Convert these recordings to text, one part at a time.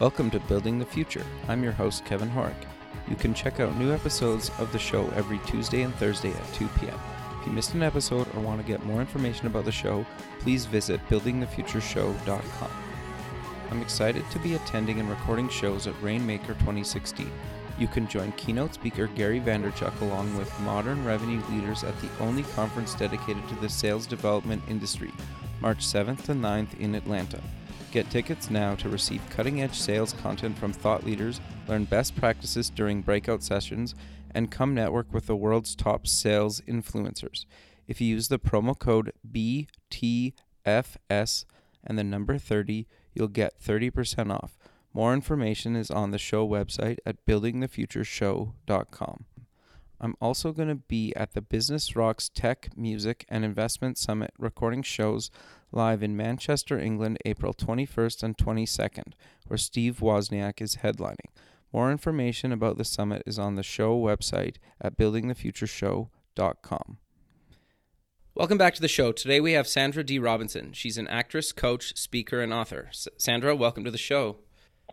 Welcome to Building the Future. I'm your host, Kevin Horick. You can check out new episodes of the show every Tuesday and Thursday at 2 p.m. If you missed an episode or want to get more information about the show, please visit buildingthefutureshow.com. I'm excited to be attending and recording shows at Rainmaker 2016. You can join keynote speaker Gary Vaynerchuk along with modern revenue leaders at the only conference dedicated to the sales development industry, March 7th to 9th in Atlanta. Get tickets now to receive cutting edge sales content from thought leaders, learn best practices during breakout sessions, and come network with the world's top sales influencers. If you use the promo code BTFS and the number 30, you'll get 30% off. More information is on the show website at buildingthefutureshow.com. I'm also going to be at the Business Rocks Tech, Music, and Investment Summit recording shows live in Manchester, England, April 21st and 22nd, where Steve Wozniak is headlining. More information about the summit is on the show website at buildingthefutureshow.com. Welcome back to the show. Today we have Sandra Dee Robinson. She's an actress, coach, speaker, and author. S- Sandra, welcome to the show.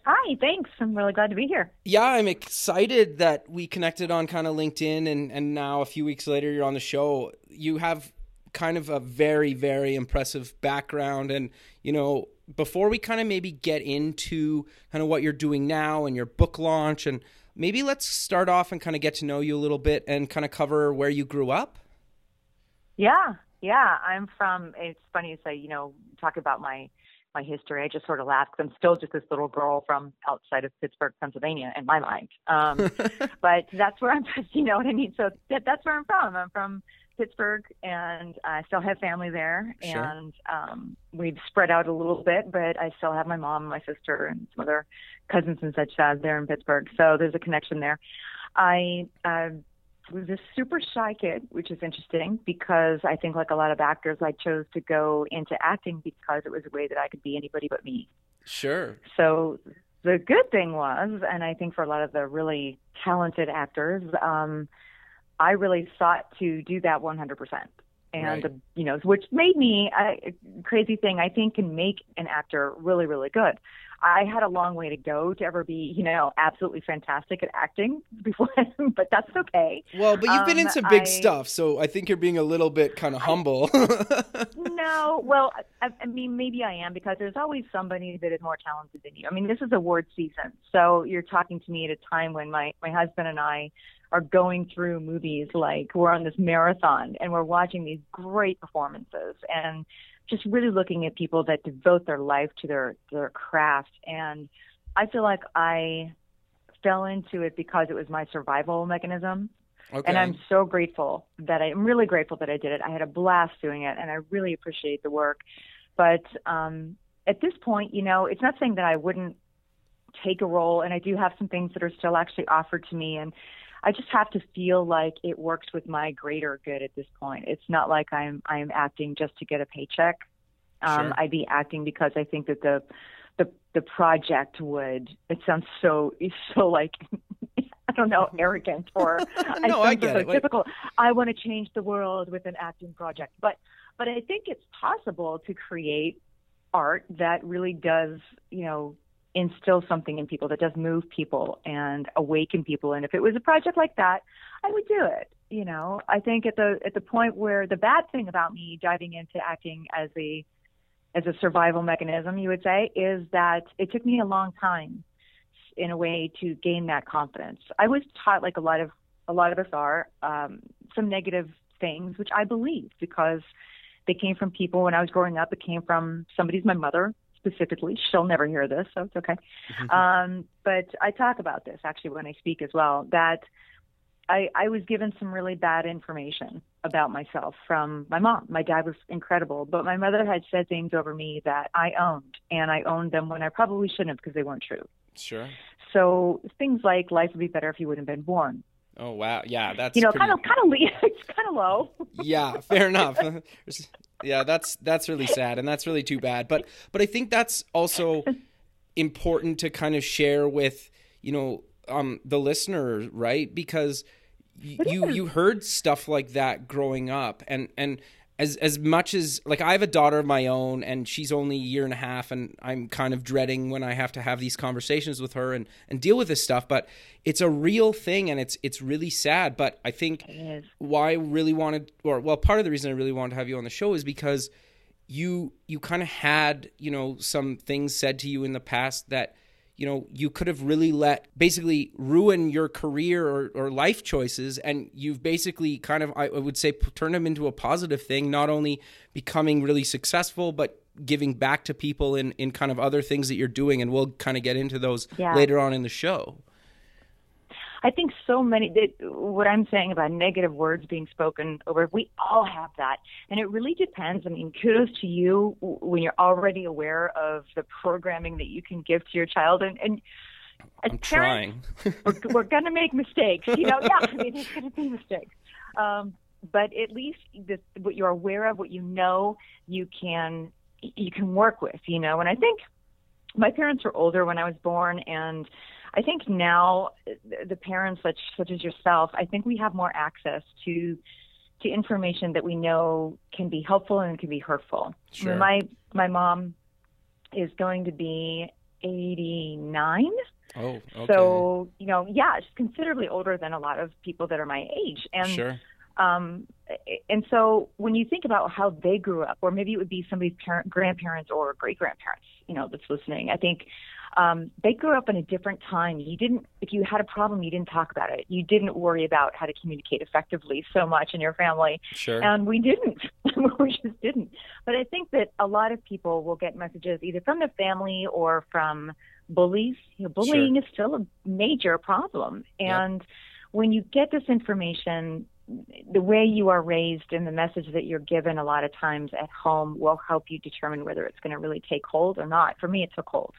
Hi, thanks. I'm really glad to be here. Yeah, I'm excited that we connected on kind of LinkedIn and, and now a few weeks later you're on the show. You have kind of a very, very impressive background. And, you know, before we kind of maybe get into kind of what you're doing now and your book launch, and maybe let's start off and kind of get to know you a little bit and kind of cover where you grew up. Yeah, yeah. I'm from, it's funny to say, you know, talk about my my history. I just sort of laugh because I'm still just this little girl from outside of Pittsburgh, Pennsylvania, in my mind. Um, but that's where I'm. You know what I mean? So that, that's where I'm from. I'm from Pittsburgh, and I still have family there, sure. and um, we've spread out a little bit, but I still have my mom, my sister, and some other cousins and such uh, there in Pittsburgh. So there's a connection there. I. Uh, was a super shy kid, which is interesting because I think, like a lot of actors, I chose to go into acting because it was a way that I could be anybody but me. Sure. So the good thing was, and I think for a lot of the really talented actors, um, I really sought to do that 100%. And, right. you know, which made me a crazy thing I think can make an actor really, really good. I had a long way to go to ever be, you know, absolutely fantastic at acting before, but that's okay. Well, but you've been um, in some big I, stuff, so I think you're being a little bit kind of humble. no, well, I, I mean, maybe I am because there's always somebody that is more talented than you. I mean, this is award season, so you're talking to me at a time when my my husband and I are going through movies like we're on this marathon and we're watching these great performances and just really looking at people that devote their life to their their craft. And i feel like i fell into it because it was my survival mechanism. Okay. and i'm so grateful that I, i'm really grateful that i did it. I had a blast doing it and i really appreciate the work. But um at this point you know it's not saying that i wouldn't take a role and i do have some things that are still actually offered to me. And I just have to feel like it works with my greater good at this point. It's not like I'm I'm acting just to get a paycheck. Um, sure. I'd be acting because I think that the the the project would. It sounds so so like I don't know arrogant or no, I, I get so it. Typical. I want to change the world with an acting project, but but I think it's possible to create art that really does you know instill something in people that does move people and awaken people. And if it was a project like that i would do it you know? I think at the at the point where the bad thing about me diving into acting as a as a survival mechanism you would say is that it took me a long time in a way to gain that confidence. I was taught like a lot of a lot of us are um, some negative things which i believe because they came from people. When i was growing up it came from somebody's my mother specifically. She'll never hear this, so it's okay. Mm-hmm. Um, but I talk about this actually when I speak as well. That I, I was given some really bad information about myself from my mom. My dad was incredible, but my mother had said things over me that I owned, and I owned them when I probably shouldn't have because they weren't true. Sure. So things like life would be better if you wouldn't have been born. Oh wow, yeah, that's you know pretty... kind of kind of it's kind of low. yeah, fair enough yeah, that's that's really sad, and that's really too bad. But but I think that's also important to kind of share with you know um, the listener, right? Because you you heard stuff like that growing up, and and as as much as like I have a daughter of my own and she's only a year and a half and I'm kind of dreading when I have to have these conversations with her and and deal with this stuff but it's a real thing and it's it's really sad but I think why I really wanted or well part of the reason I really wanted to have you on the show is because you you kind of had, you know, some things said to you in the past that you know you could have really let basically ruin your career or, or life choices and you've basically kind of i would say turn them into a positive thing not only becoming really successful but giving back to people in in kind of other things that you're doing and we'll kind of get into those yeah. later on in the show I think so many that what I'm saying about negative words being spoken over, we all have that, and it really depends. I mean, kudos to you when you're already aware of the programming that you can give to your child, and and as I'm parents, trying. we're, we're going to make mistakes. You know, yeah, I mean, there's going to be mistakes. Um, but at least this, what you're aware of, what you know, you can you can work with. You know, and I think my parents were older when I was born, and I think now the parents such such as yourself, I think we have more access to to information that we know can be helpful and can be hurtful. Sure. My my mom is going to be 89. Oh, okay. So, you know, yeah, she's considerably older than a lot of people that are my age. And sure. Um, and so when you think about how they grew up, or maybe it would be somebody's parent, grandparents or great grandparents, you know, that's listening, I think um, they grew up in a different time. You didn't, if you had a problem, you didn't talk about it. You didn't worry about how to communicate effectively so much in your family. Sure. And we didn't. we just didn't. But I think that a lot of people will get messages either from the family or from bullies. You know, bullying sure. is still a major problem. And yep. when you get this information, the way you are raised and the message that you're given a lot of times at home will help you determine whether it's going to really take hold or not. For me, it took hold,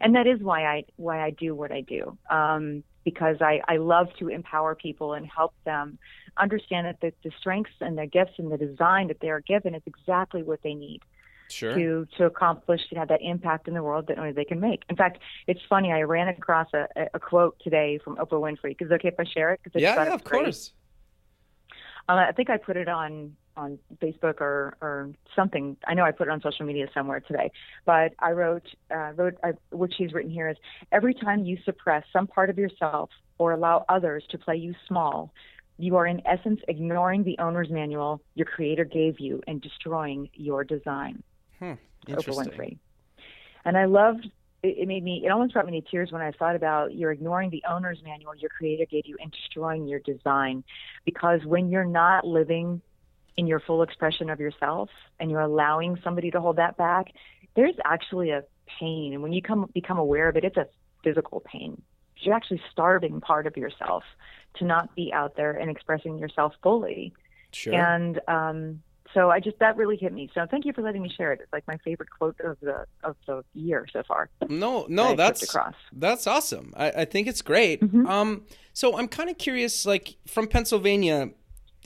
and that is why I why I do what I do. Um, because I, I love to empower people and help them understand that the, the strengths and the gifts and the design that they are given is exactly what they need sure. to to accomplish to have that impact in the world that only they can make. In fact, it's funny. I ran across a, a quote today from Oprah Winfrey. Is it okay if I share it? Cause yeah, yeah, of great. course. Uh, I think I put it on on Facebook or or something. I know I put it on social media somewhere today. But I wrote uh, wrote uh, what she's written here is every time you suppress some part of yourself or allow others to play you small, you are in essence ignoring the owner's manual your creator gave you and destroying your design. Hmm. Oprah Winfrey. And I loved it, made me it almost brought me to tears when I thought about you're ignoring the owner's manual your creator gave you and destroying your design because when you're not living in your full expression of yourself and you're allowing somebody to hold that back, there's actually a pain. And when you come become aware of it, it's a physical pain. You're actually starving part of yourself to not be out there and expressing yourself fully. Sure. And um, so I just that really hit me. So thank you for letting me share it. It's like my favorite quote of the of the year so far. No, no, that's across. that's awesome. I, I think it's great. Mm-hmm. Um, so I'm kind of curious, like from Pennsylvania,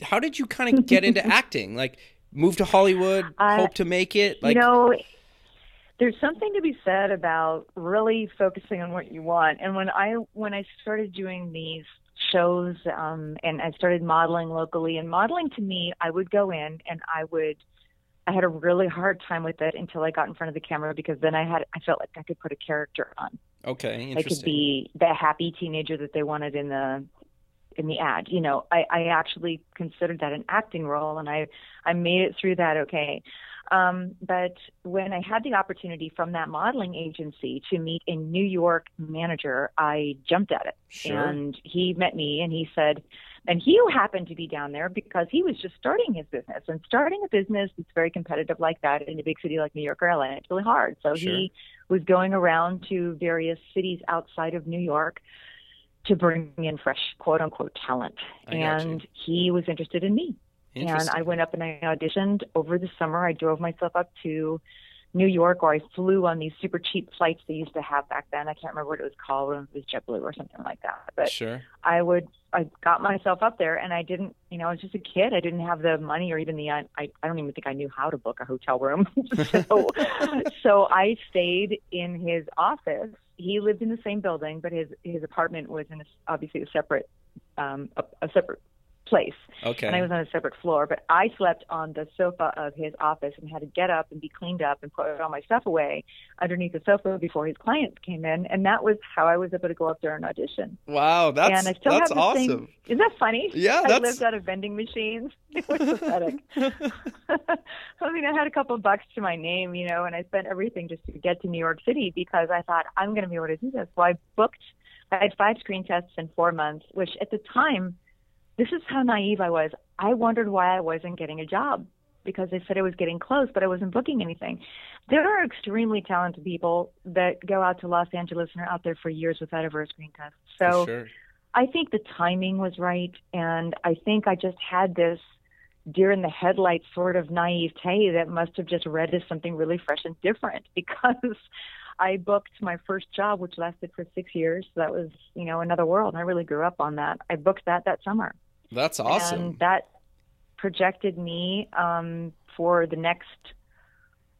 how did you kind of get into acting? Like move to Hollywood, uh, hope to make it. Like you know, there's something to be said about really focusing on what you want. And when I when I started doing these shows um, and I started modeling locally. And modeling to me, I would go in and I would. I had a really hard time with it until I got in front of the camera because then I had I felt like I could put a character on. Okay, interesting. I could be the happy teenager that they wanted in the in the ad. You know, I, I actually considered that an acting role, and I I made it through that okay. Um, but when I had the opportunity from that modeling agency to meet a New York manager, I jumped at it. Sure. And he met me and he said, and he happened to be down there because he was just starting his business. And starting a business that's very competitive like that in a big city like New York or LA, it's really hard. So sure. he was going around to various cities outside of New York to bring in fresh quote unquote talent. I and he was interested in me. And I went up and I auditioned over the summer. I drove myself up to New York, or I flew on these super cheap flights they used to have back then. I can't remember what it was called. It was JetBlue or something like that. But sure. I would, I got myself up there, and I didn't, you know, I was just a kid. I didn't have the money or even the, I, I don't even think I knew how to book a hotel room. so, so I stayed in his office. He lived in the same building, but his his apartment was in a, obviously a separate, um, a, a separate place. Okay. And I was on a separate floor, but I slept on the sofa of his office and had to get up and be cleaned up and put all my stuff away underneath the sofa before his clients came in. And that was how I was able to go up there and audition. Wow, that's and I still that's have the awesome. Same, isn't that funny? Yeah, I that's lived out of vending machines. It was pathetic. I mean, I had a couple of bucks to my name, you know, and I spent everything just to get to New York City because I thought I'm going to be able to do this. So I booked. I had five screen tests in four months, which at the time, this is how naive I was. I wondered why I wasn't getting a job because they said it was getting close, but I wasn't booking anything. There are extremely talented people that go out to Los Angeles and are out there for years without ever a screen test. So. Sure. I think the timing was right, and I think I just had this deer in the headlights sort of naivete that must have just read as something really fresh and different because I booked my first job, which lasted for six years. That was, you know, another world. And I really grew up on that. I booked that that summer. That's awesome. And that projected me um, for the next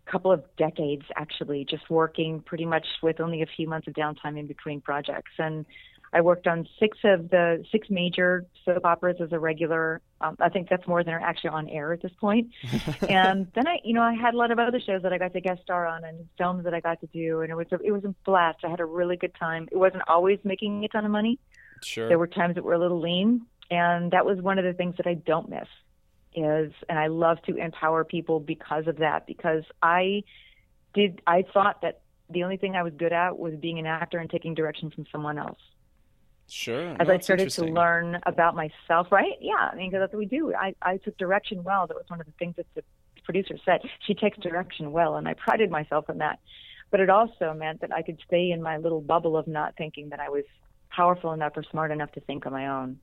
couple of decades, actually, just working pretty much with only a few months of downtime in between projects. And I worked on six of the six major soap operas as a regular. Um, I think that's more than are actually on air at this point. and then I, you know, I had a lot of other shows that I got to guest star on and films that I got to do, and it was a, it was a blast. I had a really good time. It wasn't always making a ton of money. Sure. There were times that were a little lean, and that was one of the things that I don't miss. Is and I love to empower people because of that. Because I did, I thought that the only thing I was good at was being an actor and taking direction from someone else Sure. as No, I started to learn about myself, right? Yeah, I mean, 'cause that's what we do. I, I took direction well. That was one of the things that the producer said. She takes direction well, and I prided myself on that. But it also meant that I could stay in my little bubble of not thinking that I was powerful enough or smart enough to think on my own.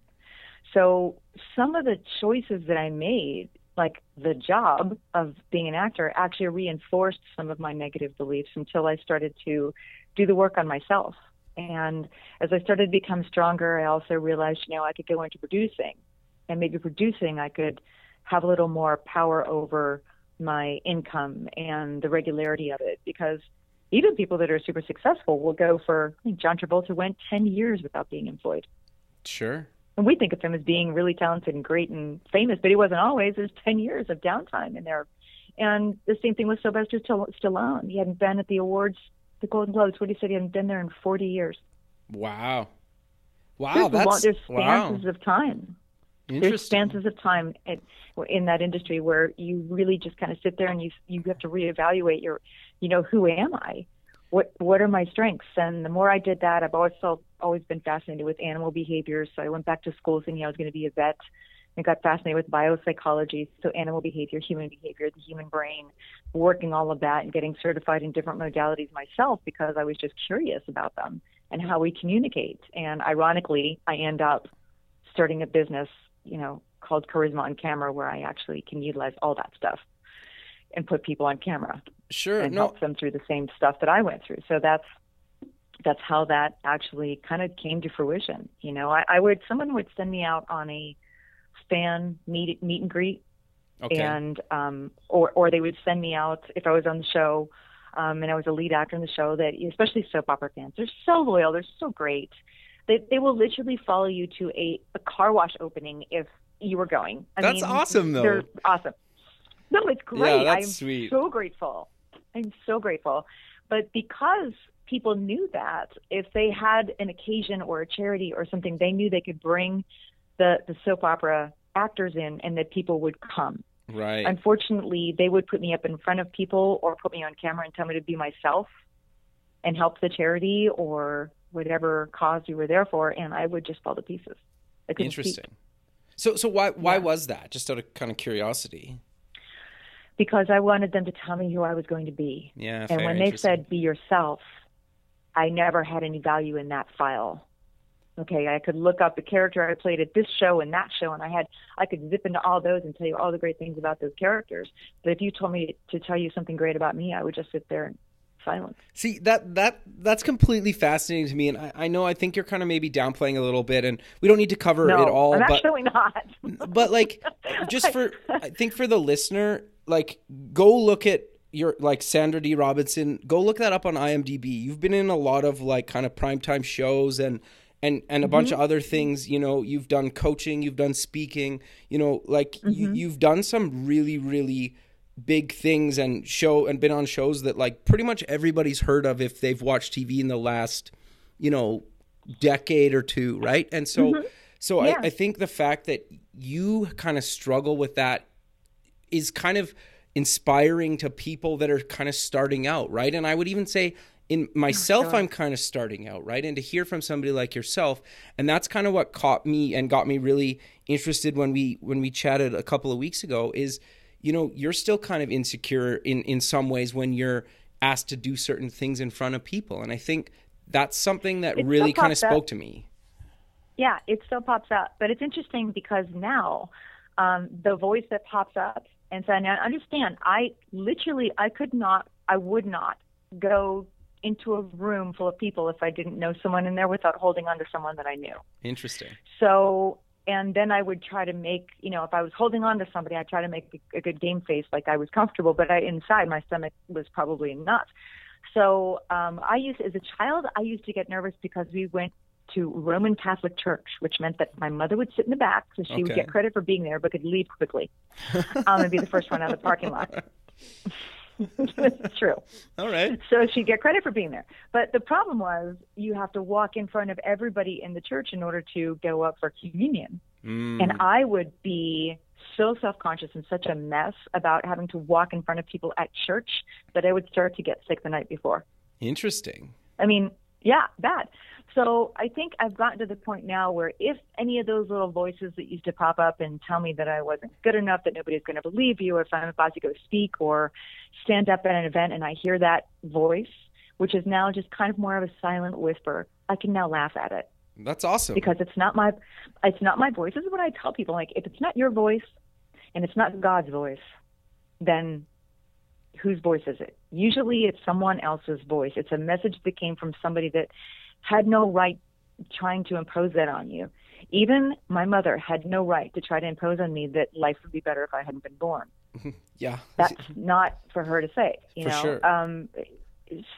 So some of the choices that I made, like the job of being an actor, actually reinforced some of my negative beliefs until I started to do the work on myself. And as I started to become stronger, I also realized, you know, I could go into producing, and maybe producing, I could have a little more power over my income and the regularity of it. Because even people that are super successful will go for. I think John Travolta went ten years without being employed, Sure. And we think of him as being really talented and great and famous, but he wasn't always. There's ten years of downtime in there. And the same thing with Sylvester Stall- Stallone. He hadn't been at the awards, the Golden Globes. What he said, he hadn't been there in 40 years. Wow. Wow. there's, that's long, there's wow. of time. There's stances of time in, in that industry where you really just kind of sit there and you you have to reevaluate your, you know, who am I? What what are my strengths? And the more I did that, I've always felt always been fascinated with animal behavior. So I went back to school thinking I was going to be a vet. and got fascinated with biopsychology, so animal behavior, human behavior, the human brain, working all of that and getting certified in different modalities myself because I was just curious about them and how we communicate. And ironically, I end up starting a business, you know, called Charisma on Camera, where I actually can utilize all that stuff and put people on camera Sure. and No. help them through the same stuff that I went through. So that's that's how that actually kind of came to fruition. You know, I, I would someone would send me out on a fan meet meet and greet Okay. and um, or or they would send me out if I was on the show, um, and I was a lead actor in the show. That especially soap opera fans, they're so loyal, they're so great. They they will literally follow you to a, a car wash opening if you were going. I That's mean, awesome, though. They're awesome. No, it's great. Yeah, that's I'm sweet. so grateful. I'm so grateful. But because people knew that if they had an occasion or a charity or something, they knew they could bring the the soap opera actors in, and that people would come. Right. Unfortunately, they would put me up in front of people or put me on camera and tell me to be myself and help the charity or whatever cause we were there for, and I would just fall to pieces. I couldn't speak Interesting. So so why why Yeah. was that? Just out of kind of curiosity. because I wanted them to tell me who I was going to be. Yeah. and when they said be yourself, I never had any value in that file. Okay, I could look up the character I played at this show and that show, and I had I could zip into all those and tell you all the great things about those characters. But if you told me to tell you something great about me, I would just sit there in silence. See that that that's completely fascinating to me, and I, I know I think you're kind of maybe downplaying a little bit, and we don't need to cover no, it all, I'm but actually not. but like just for I think for the listener, like go look at your like Sandra Dee Robinson. Go look that up on IMDb. You've been in a lot of like kind of primetime shows and and and a mm-hmm. bunch of other things you know you've done coaching you've done speaking you know like mm-hmm. you, you've done some really really big things and show and been on shows that like pretty much everybody's heard of if they've watched tv in the last you know decade or two right and so mm-hmm. so yeah. I, I think the fact that you kind of struggle with that is kind of inspiring to people that are kind of starting out right? And i would even say in myself oh, i'm kind of starting out right? And to hear from somebody like yourself and that's kind of what caught me and got me really interested when we when we chatted a couple of weeks ago is you know you're still kind of insecure in in some ways when you're asked to do certain things in front of people. And i think that's something that it really kind of spoke up. to me. Yeah it still pops up. But it's interesting because now um, the voice that pops up and so now understand i literally i could not i would not go into a room full of people if I didn't know someone in there without holding on to someone that I knew. Interesting. So, and then I would try to make, you know, if I was holding on to somebody, I'd try to make a, good game face like I was comfortable, but I, inside my stomach was probably nuts. So, um, I used, as a child, I used to get nervous because we went to Roman Catholic Church, which meant that my mother would sit in the back, so she okay. would get credit for being there, but could leave quickly um, and be the first one out of the parking lot. it's true. All right. So she'd get credit for being there. But the problem was you have to walk in front of everybody in the church in order to go up for communion. Mm. And I would be so self conscious and such a mess about having to walk in front of people at church that I would start to get sick the night before. Interesting. I mean, yeah, bad. So I think I've gotten to the point now where if any of those little voices that used to pop up and tell me that I wasn't good enough, that nobody's going to believe you, or if I'm about to go speak or stand up at an event and I hear that voice, which is now just kind of more of a silent whisper, I can now laugh at it. That's awesome. Because it's not my it's not my voice. This is what I tell people. Like if it's not your voice and it's not God's voice, then whose voice is it? Usually it's someone else's voice. It's a message that came from somebody that had no right trying to impose that on you. Even my mother had no right to try to impose on me that life would be better if I hadn't been born. yeah. That's not for her to say, you for know. Sure. Um,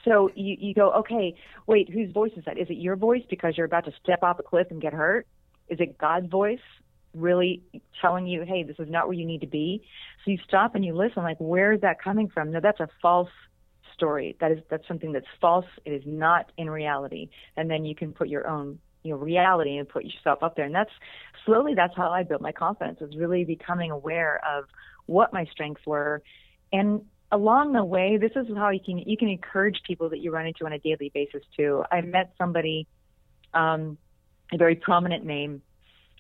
so you, you go, okay, wait, whose voice is that? Is it your voice because you're about to step off a cliff and get hurt? Is it God's voice really telling you, hey, this is not where you need to be? So you stop and you listen, like, where is that coming from? No, that's a false story. That is that's something that's false. It is not in reality. And then you can put your own you know reality and put yourself up there. And that's slowly that's how I built my confidence. Was really becoming aware of what my strengths were, and along the way, this is how you can you can encourage people that you run into on a daily basis too. I met somebody, um, a very prominent name,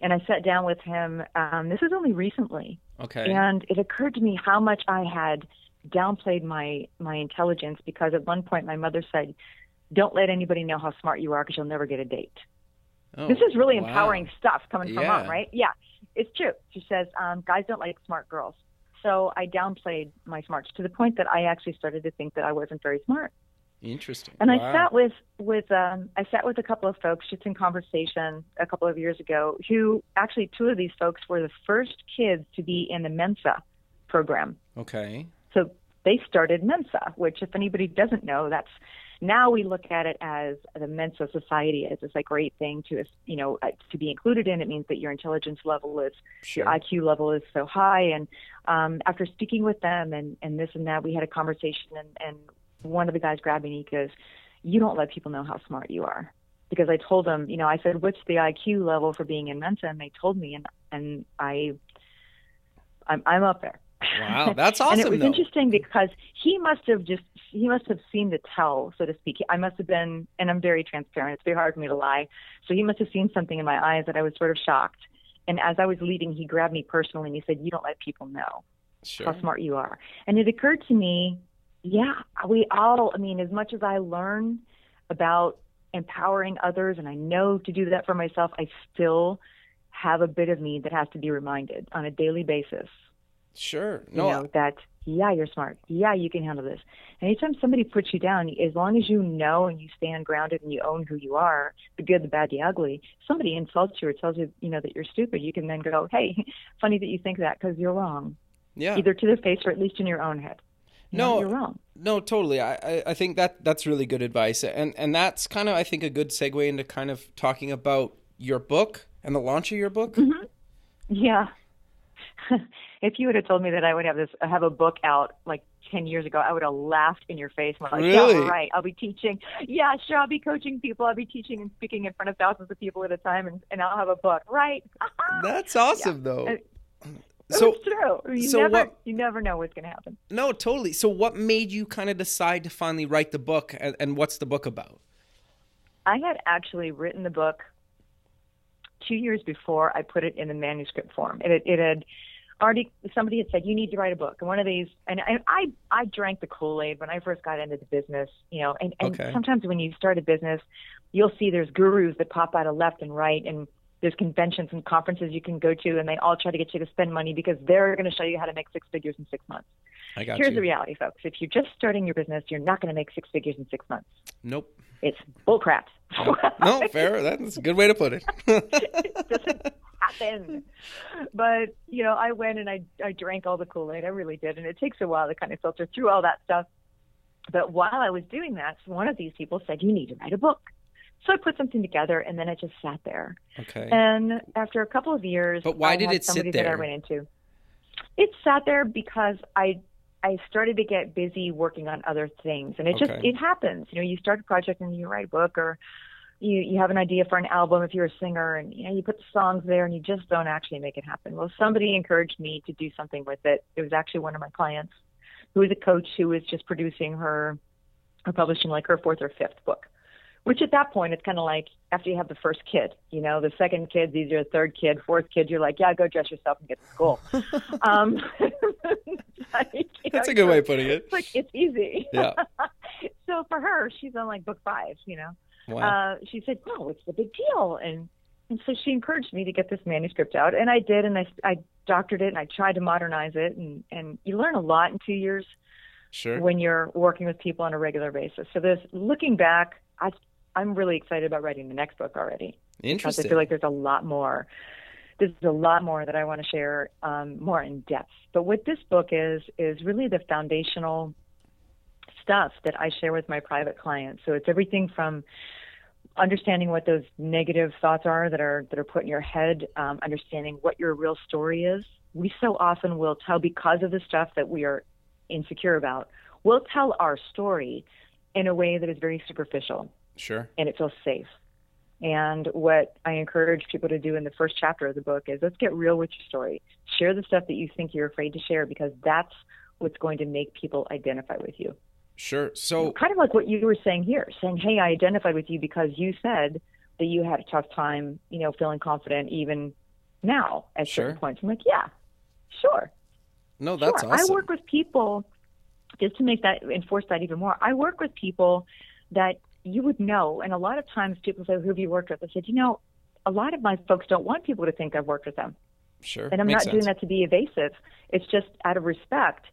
and I sat down with him. Um, this is only recently. Okay. And it occurred to me how much I had downplayed my my intelligence because at one point my mother said, "Don't let anybody know how smart you are because you'll never get a date." Oh, this is really wow. empowering stuff coming from yeah. mom, right? Yeah, it's true. She says, um, "Guys don't like smart girls." So I downplayed my smarts to the point that I actually started to think that I wasn't very smart. Interesting. And wow. I sat with with um, I sat with a couple of folks just in conversation a couple of years ago who actually two of these folks were the first kids to be in the Mensa program. Okay. So they started Mensa, which, if anybody doesn't know, that's now we look at it as the Mensa Society as a great thing to, you know, uh, to be included in. It means that your intelligence level is, sure. your IQ level is so high. And um, after speaking with them and, and this and that, we had a conversation, and, and one of the guys grabbed me and he goes, "You don't let people know how smart you are." Because I told him, you know, I said, "What's the IQ level for being in Mensa?" And they told me, and and I, I'm I'm up there. Wow, that's awesome. and it was though. interesting because he must have just he must have seen the tell, so to speak. I must have been, and I'm very transparent. It's very hard for me to lie. So he must have seen something in my eyes that I was sort of shocked. And as I was leaving, he grabbed me personally and he said, "You don't let people know sure. how smart you are." And it occurred to me, yeah, we all. I mean, as much as I learn about empowering others, and I know to do that for myself, I still have a bit of me that has to be reminded on a daily basis Sure. No. You know, that, yeah, you're smart. Yeah, you can handle this. Anytime somebody puts you down, as long as you know and you stand grounded and you own who you are, the good, the bad, the ugly, somebody insults you or tells you, you know, that you're stupid, you can then go, hey, funny that you think that because you're wrong. Yeah. Either to their face or at least in your own head. No, you're wrong. No, totally. I, I, think that that's really good advice, and and that's kind of I think a good segue into kind of talking about your book and the launch of your book. Mm-hmm. Yeah. if you would have told me that I would have this have a book out like 10 years ago, I would have laughed in your face. I'm like, really? yeah, right. I'll be teaching. Yeah, sure. I'll be coaching people. I'll be teaching and speaking in front of thousands of people at a time, and, and I'll have a book. Right. That's awesome, yeah. though. So it's true. You so never, what, you never know what's going to happen. No, totally. So, what made you kind of decide to finally write the book, and, and what's the book about? I had actually written the book two years before I put it in the manuscript form. It, it had already somebody had said you need to write a book and one of these and, and i i drank the kool-aid when i first got into the business you know and, and okay. sometimes when you start a business you'll see there's gurus that pop out of left and right and there's conventions and conferences you can go to and they all try to get you to spend money because they're going to show you how to make six figures in six months I got here's you. the reality folks if you're just starting your business you're not going to make six figures in six months nope it's bull crap no, no fair that's a good way to put it it doesn't happen. But you know, I went and I I drank all the Kool Aid. I really did, and it takes a while to kind of filter through all that stuff. But while I was doing that, one of these people said, "You need to write a book." So I put something together, and then it just sat there. Okay. And after a couple of years, but why I did it sit there? That I ran into. It sat there because I I started to get busy working on other things, and it Okay. just it happens. You know, you start a project and you write a book, or you you have an idea for an album if you're a singer, and you know you put the songs there, and you just don't actually make it happen. Well, somebody encouraged me to do something with it. It was actually one of my clients, who was a coach who was just producing her, or publishing like her fourth or fifth book. Which at that point, it's kind of like after you have the first kid, you know, the second kid's easier, the third kid, fourth kid, you're like, yeah, go dress yourself and get to school. um, like, That's know, a good way of putting it. It's like it's easy. Yeah. so for her, she's on like book five, you know. Wow. Uh, she said, "No, it's the big deal," and and so she encouraged me to get this manuscript out, and I did, and I I doctored it, and I tried to modernize it, and and you learn a lot in two years sure. when you're working with people on a regular basis. So this, looking back, I I'm really excited about writing the next book already because Interesting. I feel like there's a lot more. There's a lot more that I want to share um, more in depth. But what this book is is really the foundational stuff that I share with my private clients. So it's everything from understanding what those negative thoughts are that are that are put in your head, um, understanding what your real story is. We so often will tell because of the stuff that we are insecure about. We'll tell our story in a way that is very superficial Sure. and it feels safe. And what I encourage people to do in the first chapter of the book is let's get real with your story. Share the stuff that you think you're afraid to share because that's what's going to make people identify with you. Sure. So kind of like what you were saying here, saying, "Hey, I identified with you because you said that you had a tough time, you know, feeling confident even now at Sure. certain points." I'm like, "Yeah, sure, no, that's sure." awesome. I work with people just to make that enforce that even more. I work with people that you would know, and a lot of times people say, "Who have you worked with?" I said, "You know, a lot of my folks don't want people to think I've worked with them." sure. And I'm Makes not doing that to be evasive. It's just out of respect.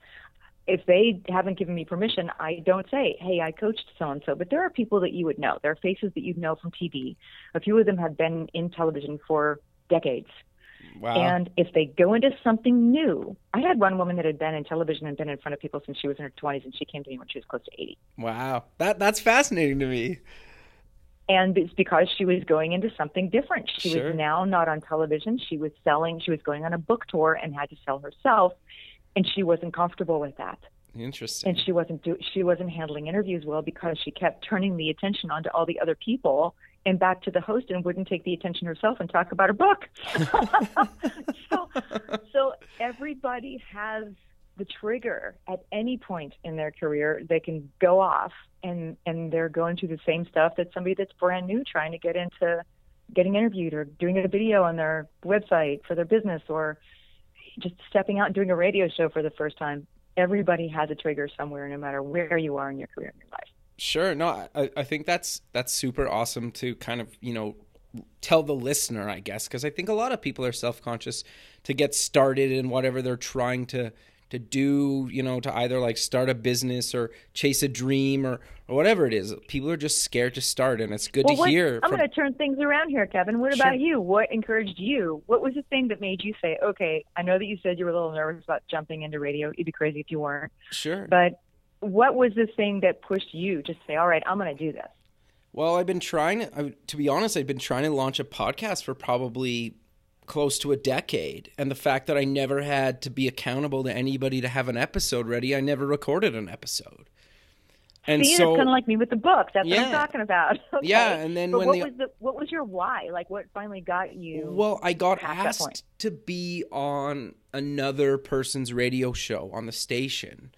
If they haven't given me permission, I don't say, "Hey, I coached so and so." But there are people that you would know. There are faces that you'd know from TV. A few of them have been in television for decades. Wow. And if they go into something new, I had one woman that had been in television and been in front of people since she was in her 20s, and she came to me when she was close to 80. wow. That that's fascinating to me. and it's because she was going into something different. She Sure. was now not on television. She was selling. She was going on a book tour and had to sell herself, and she wasn't comfortable with that. Interesting. And she wasn't do, she wasn't handling interviews well because she kept turning the attention onto all the other people and back to the host and wouldn't take the attention herself and talk about her book. so, so everybody has the trigger at any point in their career. They can go off and and they're going through the same stuff that somebody that's brand new trying to get into getting interviewed or doing a video on their website for their business or just stepping out and doing a radio show for the first time. Everybody has a trigger somewhere no matter where you are in your career in your life Sure. No, I, I think that's that's super awesome to kind of you know tell the listener, I guess, because I think a lot of people are self conscious to get started in whatever they're trying to to do. You know, to either like start a business or chase a dream or or whatever it is. People are just scared to start, and it's good well, to what, hear. I'm from- going to turn things around here, Kevin. What Sure. about you? What encouraged you? What was the thing that made you say, okay, I know that you said you were a little nervous about jumping into radio. You'd be crazy if you weren't. sure. But what was the thing that pushed you to say, all right, I'm going to do this? Well, I've been trying to, to be honest, I've been trying to launch a podcast for probably close to a decade. And the fact that I never had to be accountable to anybody to have an episode ready, I never recorded an episode. And See, so, it's kind of like me with the book. That's yeah, what I'm talking about. Okay. Yeah, and then but when what the, was the what was your why? Like, what finally got you? Well, I got asked to be on another person's radio show on the station,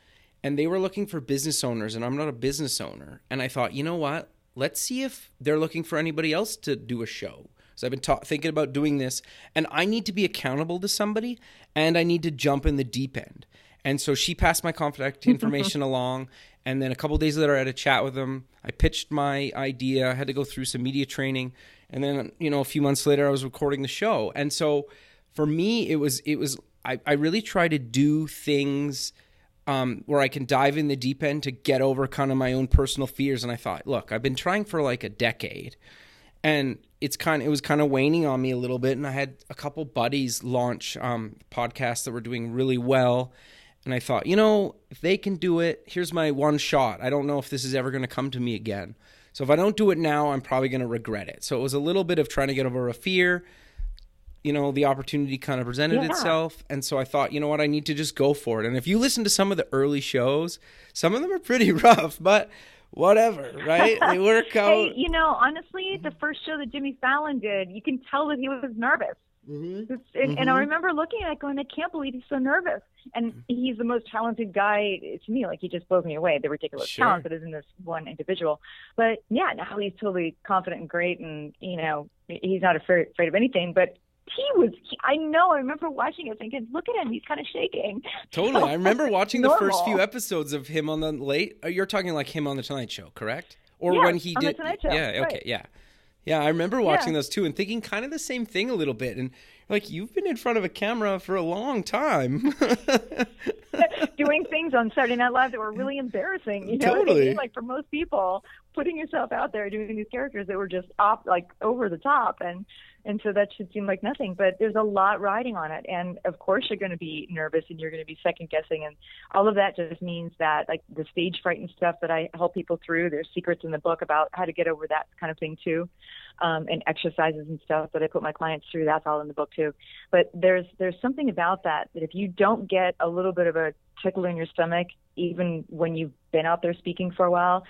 and they were looking for business owners, and I'm not a business owner. And I thought, you know what? Let's see if they're looking for anybody else to do a show. So I've been ta- thinking about doing this, and I need to be accountable to somebody, and I need to jump in the deep end. And so she passed my contact information along, and then a couple days later, I had a chat with them. I pitched my idea. I had to go through some media training, and then you know a few months later, I was recording the show. And so for me, it was it was I, I really try to do things. Um, where I can dive in the deep end to get over kind of my own personal fears. And I thought, look, I've been trying for like a decade, and it's kind of, it was kind of waning on me a little bit. And I had a couple buddies launch um, podcasts that were doing really well, and I thought, you know, if they can do it, here's my one shot. I don't know if this is ever going to come to me again. So if I don't do it now, I'm probably going to regret it. So it was a little bit of trying to get over a fear. You know, the opportunity kind of presented yeah. itself. And so I thought, you know what, I need to just go for it. And if you listen to some of the early shows, some of them are pretty rough, but whatever, right? They work out. hey, you know, honestly, the first show that Jimmy Fallon did, you can tell that he was nervous. Mm-hmm. And, mm-hmm. and, I remember looking at it going, I can't believe he's so nervous. And mm-hmm. he's the most talented guy to me. Like he just blows me away. The ridiculous sure. talent that is in this one individual. But yeah, now he's totally confident and great, and you know he's not afraid, afraid of anything. But he was. He, I know. I remember watching it, thinking, "Look at him. He's kind of shaking." Totally. I remember watching the first few episodes of him on the late. Uh, you're talking like him on the Tonight Show, correct? Or yes, when he did? Yeah. Okay. Right. Yeah. Yeah, I remember watching yeah. those too and thinking kind of the same thing a little bit. And like, you've been in front of a camera for a long time. Doing things on Saturday Night Live that were really embarrassing. You know totally. I mean? Like for most people, putting yourself out there doing these characters that were just off, like over the top. And and so that should seem like nothing but there's a lot riding on it and of course you're going to be nervous and you're going to be second guessing and all of that just means that like the stage fright and stuff that i help people through there's secrets in the book about how to get over that kind of thing too um, and exercises and stuff that i put my clients through that's all in the book too but there's there's something about that that if you don't get a little bit of a tickle in your stomach even when you've been out there speaking for a while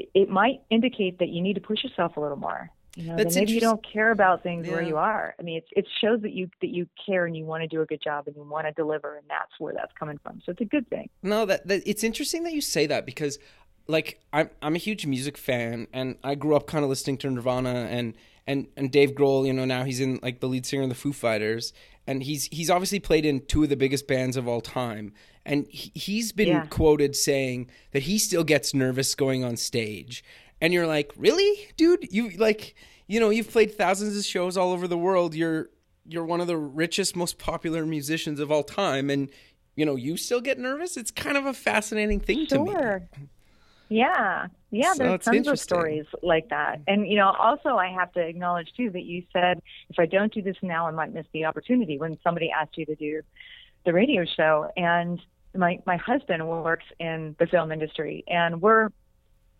it, it might indicate that you need to push yourself a little more you know, maybe you don't care about things yeah. where you are. I mean, it's, it shows that you that you care and you want to do a good job and you want to deliver, and that's where that's coming from. So it's a good thing. No, that, that it's interesting that you say that because, like, I'm I'm a huge music fan, and I grew up kind of listening to Nirvana and and and Dave Grohl. You know, now he's in like the lead singer of the Foo Fighters, and he's he's obviously played in two of the biggest bands of all time, and he, he's been yeah. quoted saying that he still gets nervous going on stage and you're like, really, dude? You like, you know, you've played thousands of shows all over the world. You're you're one of the richest, most popular musicians of all time, and you know, you still get nervous. It's kind of a fascinating thing sure. to me. Yeah, yeah. So there's tons of stories like that, and you know, also I have to acknowledge too that you said if I don't do this now, I might miss the opportunity. When somebody asked you to do the radio show, and my my husband works in the film industry, and we're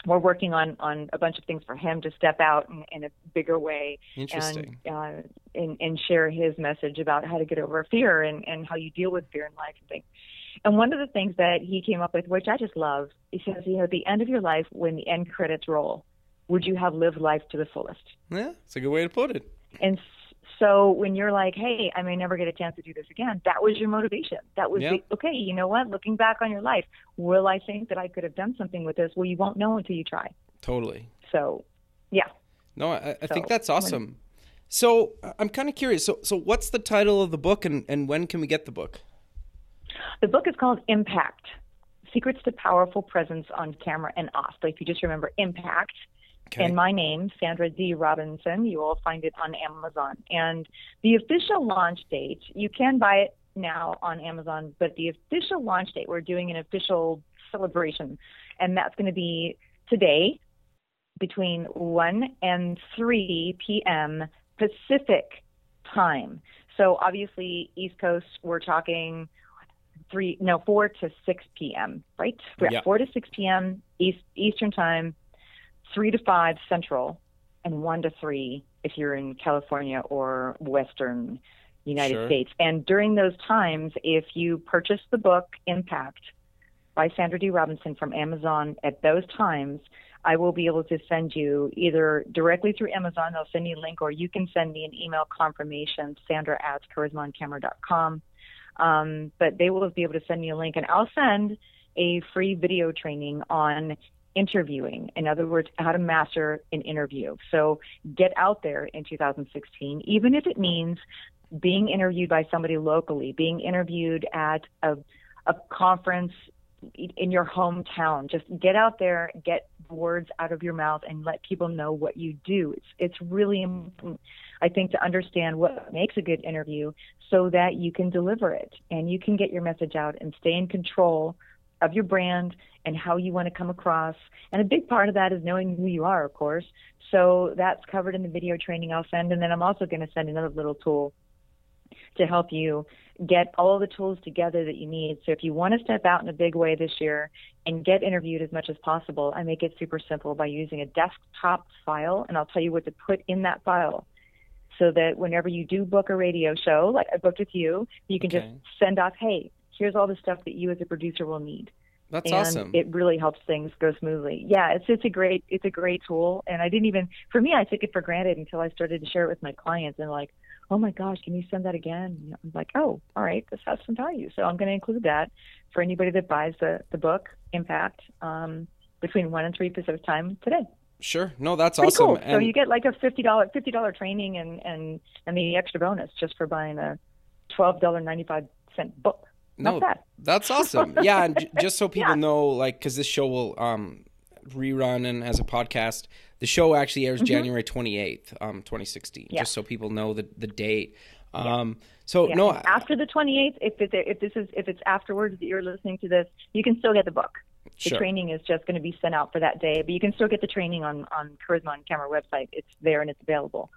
we're working on on a bunch of things for him to step out in, in a bigger way and, uh, and and share his message about how to get over fear and and how you deal with fear in life and things. And one of the things that he came up with, which I just love, he says, you know, at the end of your life, when the end credits roll, would you have lived life to the fullest? Yeah, it's a good way to put it. And so when you're like, hey, I may never get a chance to do this again, that was your motivation. That was the, okay. You know what? Looking back on your life, will I think that I could have done something with this? Well, you won't know until you try. Totally. So, yeah. No, I, I so, think that's awesome. When, so I'm kind of curious. So, so what's the title of the book, and, and when can we get the book? The book is called Impact: Secrets to Powerful Presence on Camera and Off. So if you just remember Impact, Okay. And my name, Sandra Dee Robinson, you will find it on Amazon. And the official launch date, you can buy it now on Amazon, but the official launch date, we're doing an official celebration, and that's going to be today between 1 and 3 p.m. Pacific time. So obviously, East Coast, we're talking three, no, 4 to 6 p.m., right? We're Yeah. at 4 to 6 p.m. East, Eastern Time, 3 to 5 Central, and 1 to 3 if you're in California or Western United Sure. States. And during those times, if you purchase the book Impact by Sandra Dee Robinson from Amazon at those times, I will be able to send you either directly through Amazon, they'll send you a link, or you can send me an email confirmation, sandra at charismaoncamera.com. Um, but they will be able to send me a link, and I'll send a free video training on interviewing. In other words, how to master an interview. So get out there in 2016, even if it means being interviewed by somebody locally, being interviewed at a, a conference in your hometown. Just get out there, get words out of your mouth, and let people know what you do. It's it's really important, I think, to understand what makes a good interview, so that you can deliver it and you can get your message out and stay in control of your brand and how you want to come across. And a big part of that is knowing who you are, of course. So that's covered in the video training I'll send, and then I'm also going to send another little tool to help you get all the tools together that you need. So if you want to step out in a big way this year and get interviewed as much as possible, I make it super simple by using a desktop file, and I'll tell you what to put in that file. So that whenever you do book a radio show, like I booked with you, you can Okay. just send off, hey, here's all the stuff that you as a producer will need That's and awesome. it really helps things go smoothly. Yeah, it's it's a great it's a great tool, and I didn't even for me I took it for granted until I started to share it with my clients and like, oh my gosh, can you send that again? I'm like, oh, all right, this has some value, so I'm going to include that for anybody that buys the the book Impact um, between one and three Pacific time today. sure. No, that's Pretty awesome. cool. so you get like a fifty dollar fifty dollar training and and and the extra bonus just for buying a twelve dollar ninety five cent book. No, that's awesome. Yeah, and j- just so people Yeah. know, like, because this show will um, rerun and as a podcast, the show actually airs January twenty eighth, um, twenty sixteen. Mm-hmm. Yeah. Just so people know the the date. Um, so Yeah. no, and after the 28th, if it, if this is if it's afterwards that you're listening to this, you can still get the book. The sure. training is just going to be sent out for that day, but you can still get the training on on Charisma on Camera website. It's there and it's available.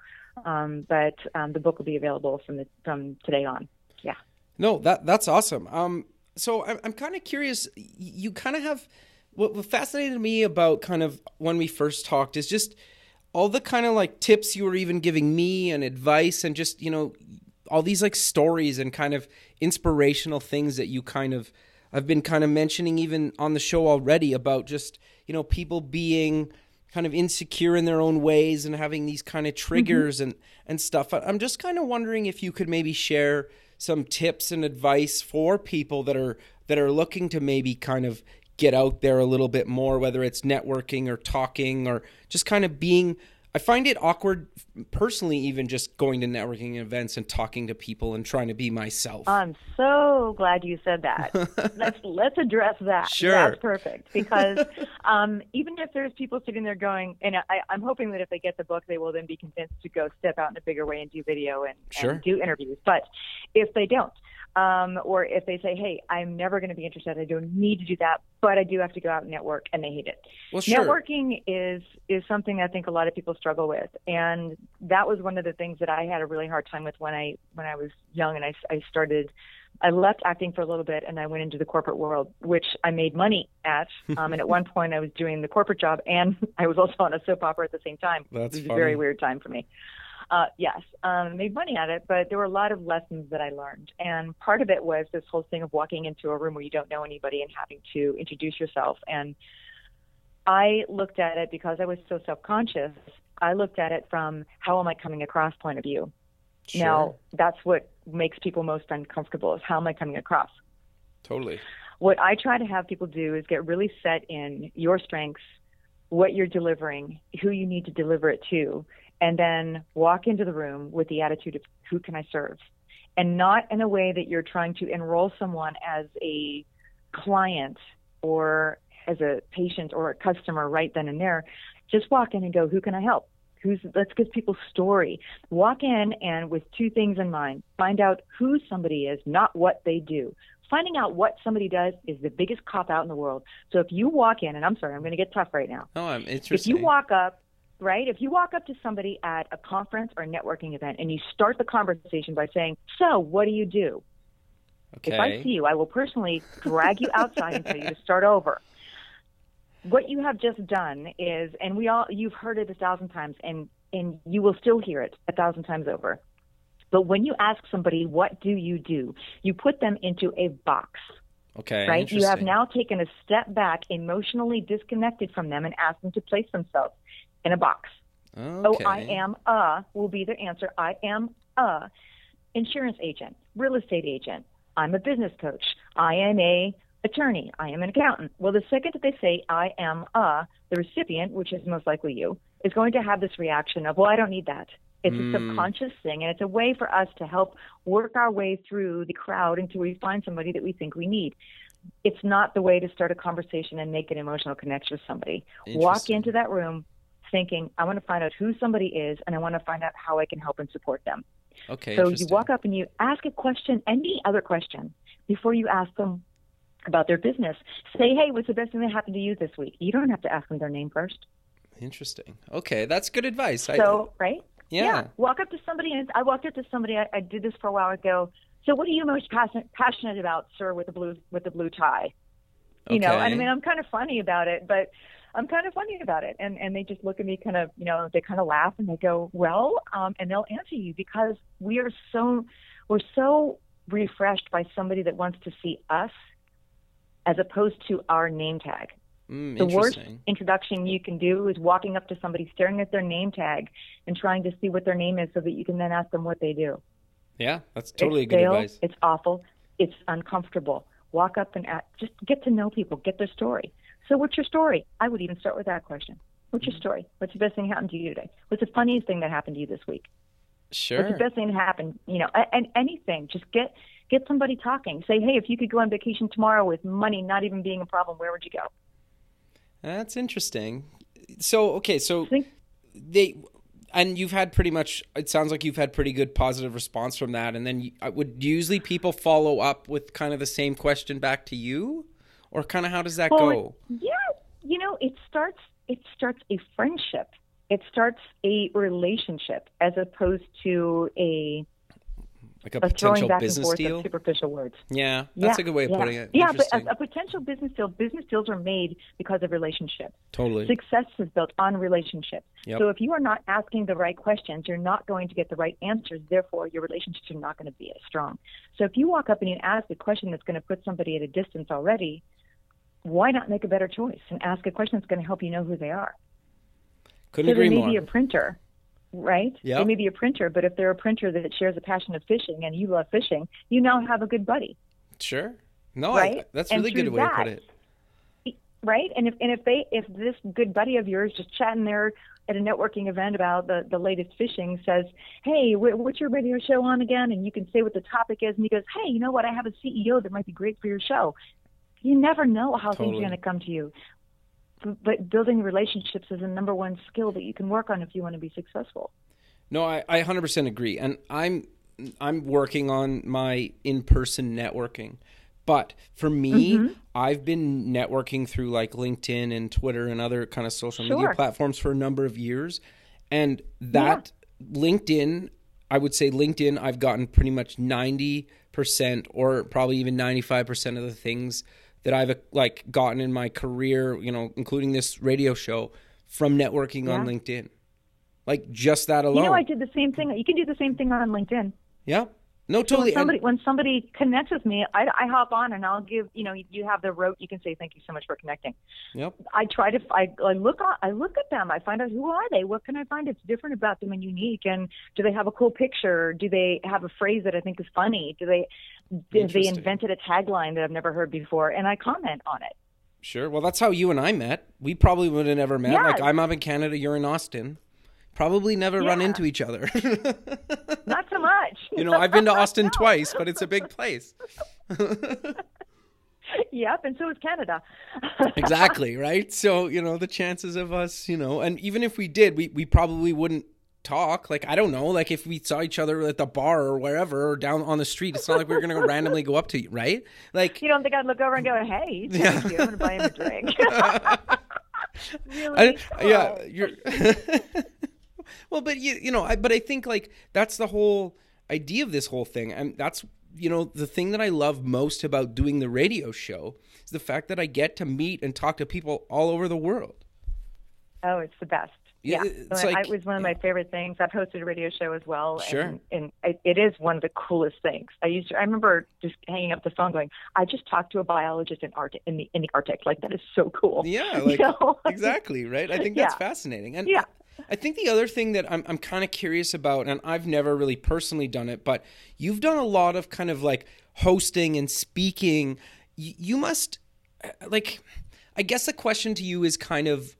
Um, but um, the book will be available from the, from today on. Yeah. No, that that's awesome. Um, so I'm I'm kind of curious. You kind of have what, what fascinated me about kind of when we first talked is just all the kind of like tips you were even giving me and advice and just you know all these like stories and kind of inspirational things that you kind of I've been kind of mentioning even on the show already about just you know people being kind of insecure in their own ways and having these kind of triggers and and stuff. I'm just kind of wondering if you could maybe share some tips and advice for people that are that are looking to maybe kind of get out there a little bit more whether it's networking or talking or just kind of being I find it awkward personally even just going to networking events and talking to people and trying to be myself. I'm so glad you said that. let's let's address that. Sure. That's perfect because um, even if there's people sitting there going, and I, I'm hoping that if they get the book, they will then be convinced to go step out in a bigger way and do video and, Sure. and do interviews. But if they don't, um, or if they say, "Hey, I'm never going to be interested. I don't need to do that, but I do have to go out and network," and they hate it. well, sure. Networking is is something I think a lot of people struggle with, and that was one of the things that I had a really hard time with when I when I was young and I, I started. I left acting for a little bit and I went into the corporate world, which I made money at. Um, and at one point, I was doing the corporate job and I was also on a soap opera at the same time. That's it was funny. a very weird time for me. Uh, yes, um, made money at it, but there were a lot of lessons that I learned. And part of it was this whole thing of walking into a room where you don't know anybody and having to introduce yourself. And I looked at it because I was so self conscious. I looked at it from how am I coming across point of view. Sure. Now, that's what makes people most uncomfortable is how am I coming across? totally. What I try to have people do is get really set in your strengths, what you're delivering, who you need to deliver it to, and then walk into the room with the attitude of who can I serve? And not in a way that you're trying to enroll someone as a client or as a patient or a customer right then and there. Just walk in and go, who can I help? Who's let's give people story. Walk in and with two things in mind. Find out who somebody is, not what they do. Finding out what somebody does is the biggest cop out in the world. So if you walk in, and I'm sorry, I'm going to get tough right now. Oh, I'm If you walk up, right? If you walk up to somebody at a conference or a networking event and you start the conversation by saying, "So, what do you do?" Okay. If I see you, I will personally drag you outside and tell you to start over. What you have just done is, and we all, you've heard it a thousand times, and and you will still hear it a thousand times over. But when you ask somebody, what do you do? You put them into a box, Okay. right? You have now taken a step back, emotionally disconnected from them, and asked them to place themselves in a box. Okay. Oh, I am a will be their answer. I am a insurance agent, real estate agent. I'm a business coach. I am a attorney. I am an accountant. Well, the second that they say I am a, the recipient, which is most likely you, is going to have this reaction of, well, I don't need that. It's Mm. a subconscious thing, and it's a way for us to help work our way through the crowd until we find somebody that we think we need. It's not the way to start a conversation and make an emotional connection with somebody. Walk into that room thinking, I want to find out who somebody is and I want to find out how I can help and support them. Okay. so you walk up and you ask a question, any other question, before you ask them about their business. Say, hey, what's the best thing that happened to you this week? You don't have to ask them their name first. Interesting. Okay, that's good advice. I, So, right? yeah. Walk up to somebody, and I walked up to somebody. I, I did this for a while ago. So, what are you most passionate passionate about, sir, with the blue with the blue tie? You know, Okay. I mean, I'm kind of funny about it, but I'm kind of funny about it. And and they just look at me, kind of, you know, they kind of laugh and they go, well, um, and they'll answer you because we are so we're so refreshed by somebody that wants to see us as opposed to our name tag. Mm, The worst introduction you can do is walking up to somebody, staring at their name tag, and trying to see what their name is, so that you can then ask them what they do. Yeah, that's totally it's good stale, advice. It's awful. It's uncomfortable. Walk up and ask, just get to know people, get their story. So, what's your story? I would even start with that question. What's Mm-hmm. your story? What's the best thing that happened to you today? What's the funniest thing that happened to you this week? Sure. What's the best thing that happened? You know, and anything. Just get get somebody talking. Say, hey, if you could go on vacation tomorrow with money not even being a problem, where would you go? That's interesting. So okay, so Think they and you've had pretty much. It sounds like you've had pretty good positive response from that. And then you, uh, would usually people follow up with kind of the same question back to you, or kind of how does that Well, go? Yeah, you know, it starts it starts a friendship. It starts a relationship as opposed to a, Like a a potential business deal? superficial words. Yeah, that's yeah, a good way of yeah. putting it. Yeah, but a, a potential business deal, business deals are made because of relationships. totally. Success is built on relationships. Yep. So if you are not asking the right questions, you're not going to get the right answers. Therefore, your relationships are not going to be as strong. So if you walk up and you ask a question that's going to put somebody at a distance already, why not make a better choice and ask a question that's going to help you know who they are? Couldn't so agree they may more. be a printer, right? Yep. They may be a printer, but if they're a printer that shares a passion of fishing and you love fishing, you now have a good buddy. Sure. No, I, Right? that's a really good way to put it. right? And if and if they if this good buddy of yours just chatting there at a networking event about the the latest fishing says, "Hey, wh- what's your radio show on again?" and you can say what the topic is, and he goes, "Hey, you know what? I have a CEO that might be great for your show." You never know how things are going to come to you. But building relationships is the number one skill that you can work on if you want to be successful. No, I, I 100% agree. And I'm I'm working on my in-person networking. But for me, Mm-hmm. I've been networking through like LinkedIn and Twitter and other kind of social media platforms for a number of years. And that LinkedIn, I would say LinkedIn, I've gotten pretty much 90% or probably even 95% of the things that I've like gotten in my career, you know, including this radio show from networking on LinkedIn. Like just that alone. You know, I did the same thing. You can do the same thing on LinkedIn. Yeah. No, So totally. when somebody And- when somebody connects with me, I, I hop on and I'll give you know you have the rote. You can say thank you so much for connecting. yep. I try to I, I look on, I look at them. I find out who are they. What can I find that's different about them and unique? And do they have a cool picture? Do they have a phrase that I think is funny? Do they have they invented a tagline that I've never heard before? And I comment on it. Sure. Well, that's how you and I met. We probably would have never met. Yeah. Like I'm up in Canada, you're in Austin. Probably never run into each other. Not so much. you know, I've been to Austin twice, but it's a big place. yep, and so is Canada. exactly, right? So, you know, the chances of us, you know, and even if we did, we, we probably wouldn't talk. Like, I don't know, like if we saw each other at the bar or wherever or down on the street, it's not like we are going to go randomly go up to you, right? Like, You don't think I'd look over and go, "Hey, thank Yeah. you. I'm going to buy him a drink." really? I, yeah, you're. Well, but you you know, I, but I think like that's the whole idea of this whole thing, and that's you know, the thing that I love most about doing the radio show is the fact that I get to meet and talk to people all over the world. Oh, it's the best. Yeah, Yeah, it's So like- it was one of my favorite things. I've hosted a radio show as well, Sure. and, and it, it is one of the coolest things. I used to, I remember just hanging up the phone, going, "I just talked to a biologist in Arctic in the in the Arctic. Like that is so cool." Yeah, You know? exactly, right? I think that's Yeah. fascinating. And Yeah. I think the other thing that I'm I'm kind of curious about and I've never really personally done it, but you've done a lot of kind of like hosting and speaking. Y- You must uh, like I guess the question to you is kind of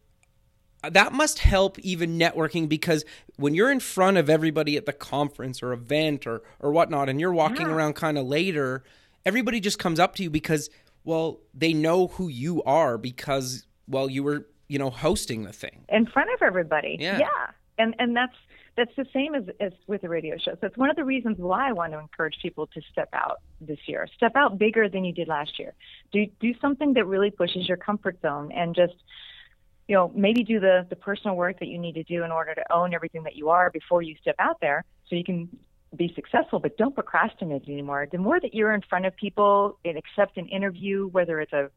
that must help even networking because when you're in front of everybody at the conference or event or or whatnot and you're walking Yeah. around kind of later everybody just comes up to you because well they know who you are because well you were you know hosting the thing in front of everybody. Yeah. And and that's that's the same as, as with the radio show. So it's one of the reasons why I want to encourage people to step out this year. Step out bigger than you did last year. Do do something that really pushes your comfort zone and just you know, maybe do the the personal work that you need to do in order to own everything that you are before you step out there so you can be successful, but don't procrastinate anymore. The more that you're in front of people and accept an interview, whether it's a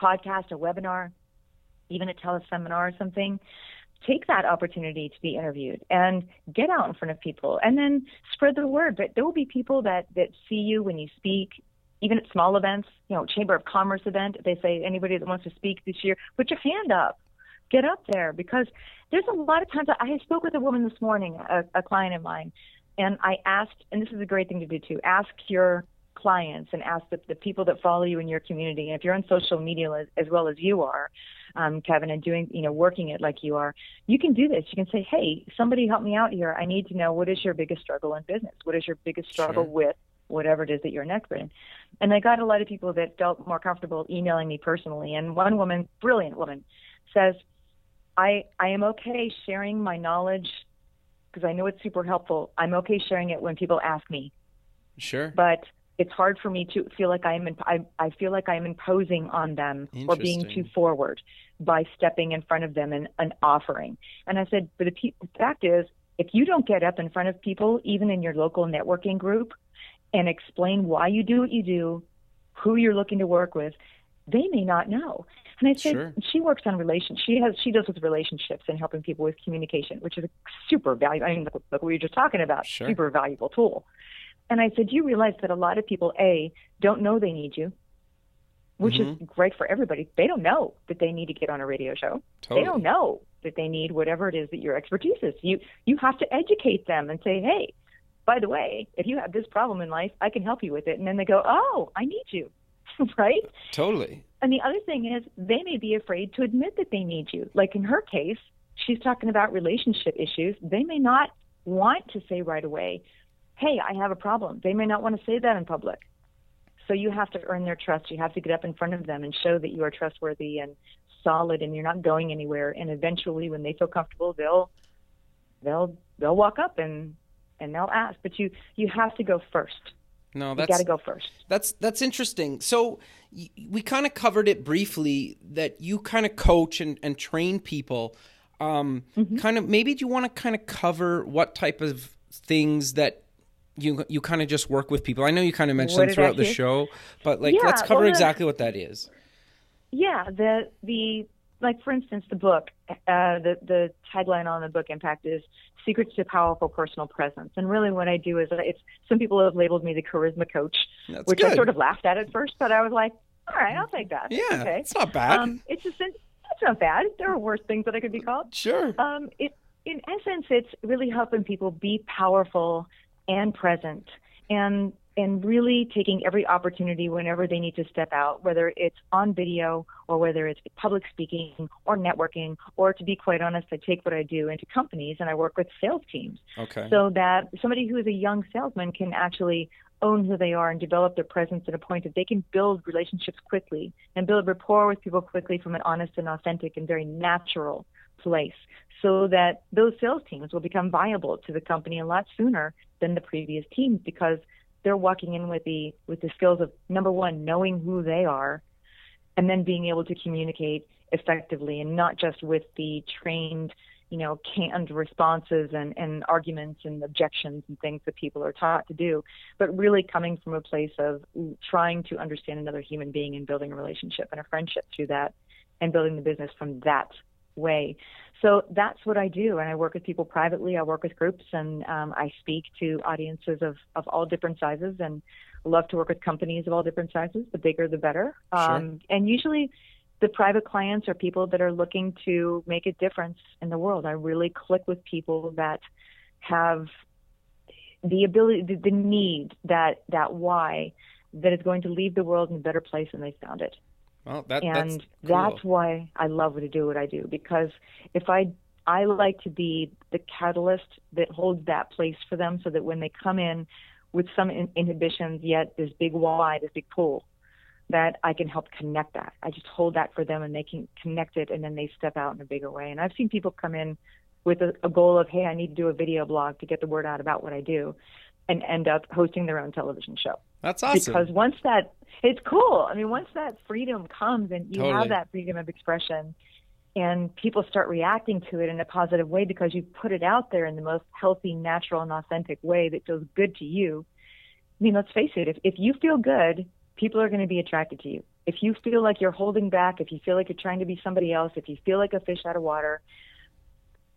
podcast, a webinar, even a teleseminar or something, take that opportunity to be interviewed and get out in front of people and then spread the word. But there will be people that, that see you when you speak, even at small events, you know, Chamber of Commerce event. They say anybody that wants to speak this year, put your hand up, get up there because there's a lot of times. I spoke with a woman this morning, a, a client of mine, and I asked, and this is a great thing to do too, ask your clients and ask the, the people that follow you in your community. And if you're on social media as, as well as you are, um, Kevin, and doing, you know, working it like you are, you can do this. You can say, hey, somebody help me out here. I need to know what is your biggest struggle in business? What is your biggest struggle Sure. with whatever it is that you're an expert in? And I got a lot of people that felt more comfortable emailing me personally. And one woman, brilliant woman, says, I, I am okay sharing my knowledge because I know it's super helpful. I'm okay sharing it when people ask me sure but it's hard for me to feel like I'm imp- I, I feel like I'm imposing on them or being too forward by stepping in front of them and, and offering. And I said, but the, pe- the fact is, if you don't get up in front of people, even in your local networking group, and explain why you do what you do, who you're looking to work with, they may not know. And I said, Sure. she works on relations. She has she does with relationships and helping people with communication, which is a super valuable. I mean, look, look what we were just talking about. Sure. Super valuable tool. And I said, you realize that a lot of people, A, don't know they need you, which Mhm. is great for everybody. They don't know that they need to get on a radio show. totally They don't know that they need whatever it is that your expertise is. You you have to educate them and say, hey, by the way, if you have this problem in life, I can help you with it. And then they go, oh, I need you, right? totally And the other thing is, they may be afraid to admit that they need you. Like in her case, she's talking about relationship issues. They may not want to say right away, hey, I have a problem. They may not want to say that in public. So you have to earn their trust. You have to get up in front of them and show that you are trustworthy and solid and you're not going anywhere. And eventually when they feel comfortable, they'll they'll they'll walk up and and they'll ask. But you you have to go first. no that's got to go first. That's that's interesting. So y- we kind of covered it briefly that you kind of coach and, and train people. Um, Mm-hmm. Kind of maybe do you want to kind of cover what type of things that you you kind of just work with people? I know you kind of mentioned them throughout the show, but like Yeah, let's cover well, exactly what that is. Yeah, the the like for instance, the book, uh, the the tagline on the book Impact is secrets to powerful personal presence. And really, what I do is it's some people have labeled me the charisma coach, That's which good. I sort of laughed at at first, but I was like, all right, I'll take that. Yeah, okay. it's not bad. Um, it's just that's not bad. There are worse things that I could be called. sure. Um, it, in essence, it's really helping people be powerful and present, and and really taking every opportunity whenever they need to step out, whether it's on video or whether it's public speaking or networking, or to be quite honest, I take what I do into companies and I work with sales teams okay. so that somebody who is a young salesman can actually own who they are and develop their presence at a point that they can build relationships quickly and build rapport with people quickly from an honest and authentic and very natural place so that those sales teams will become viable to the company a lot sooner than the previous teams because they're walking in with the with the skills of number one knowing who they are and then being able to communicate effectively and not just with the trained you know, canned responses and, and arguments and objections and things that people are taught to do, but really coming from a place of trying to understand another human being and building a relationship and a friendship through that and building the business from that way. So that's what I do. And I work with people privately, I work with groups, and um, I speak to audiences of, of all different sizes and love to work with companies of all different sizes. The bigger, the better. Sure. Um, and usually, the private clients are people that are looking to make a difference in the world. I really click with people that have the ability, the, the need, that that why, that is going to leave the world in a better place than they found it. Well, that, and that's, cool. that's why I love to do what I do because if I I like to be the catalyst that holds that place for them so that when they come in with some in- inhibitions yet this big why, this big pull, that I can help connect that. I just hold that for them and they can connect it and then they step out in a bigger way. And I've seen people come in with a, a goal of, hey, I need to do a video blog to get the word out about what I do and end up hosting their own television show. That's awesome. Because once that, it's cool. I mean, once that freedom comes and you Totally. have that freedom of expression and people start reacting to it in a positive way because you put it out there in the most healthy, natural, and authentic way that feels good to you. I mean, let's face it, if, if you feel good, people are going to be attracted to you. If you feel like you're holding back, if you feel like you're trying to be somebody else, if you feel like a fish out of water,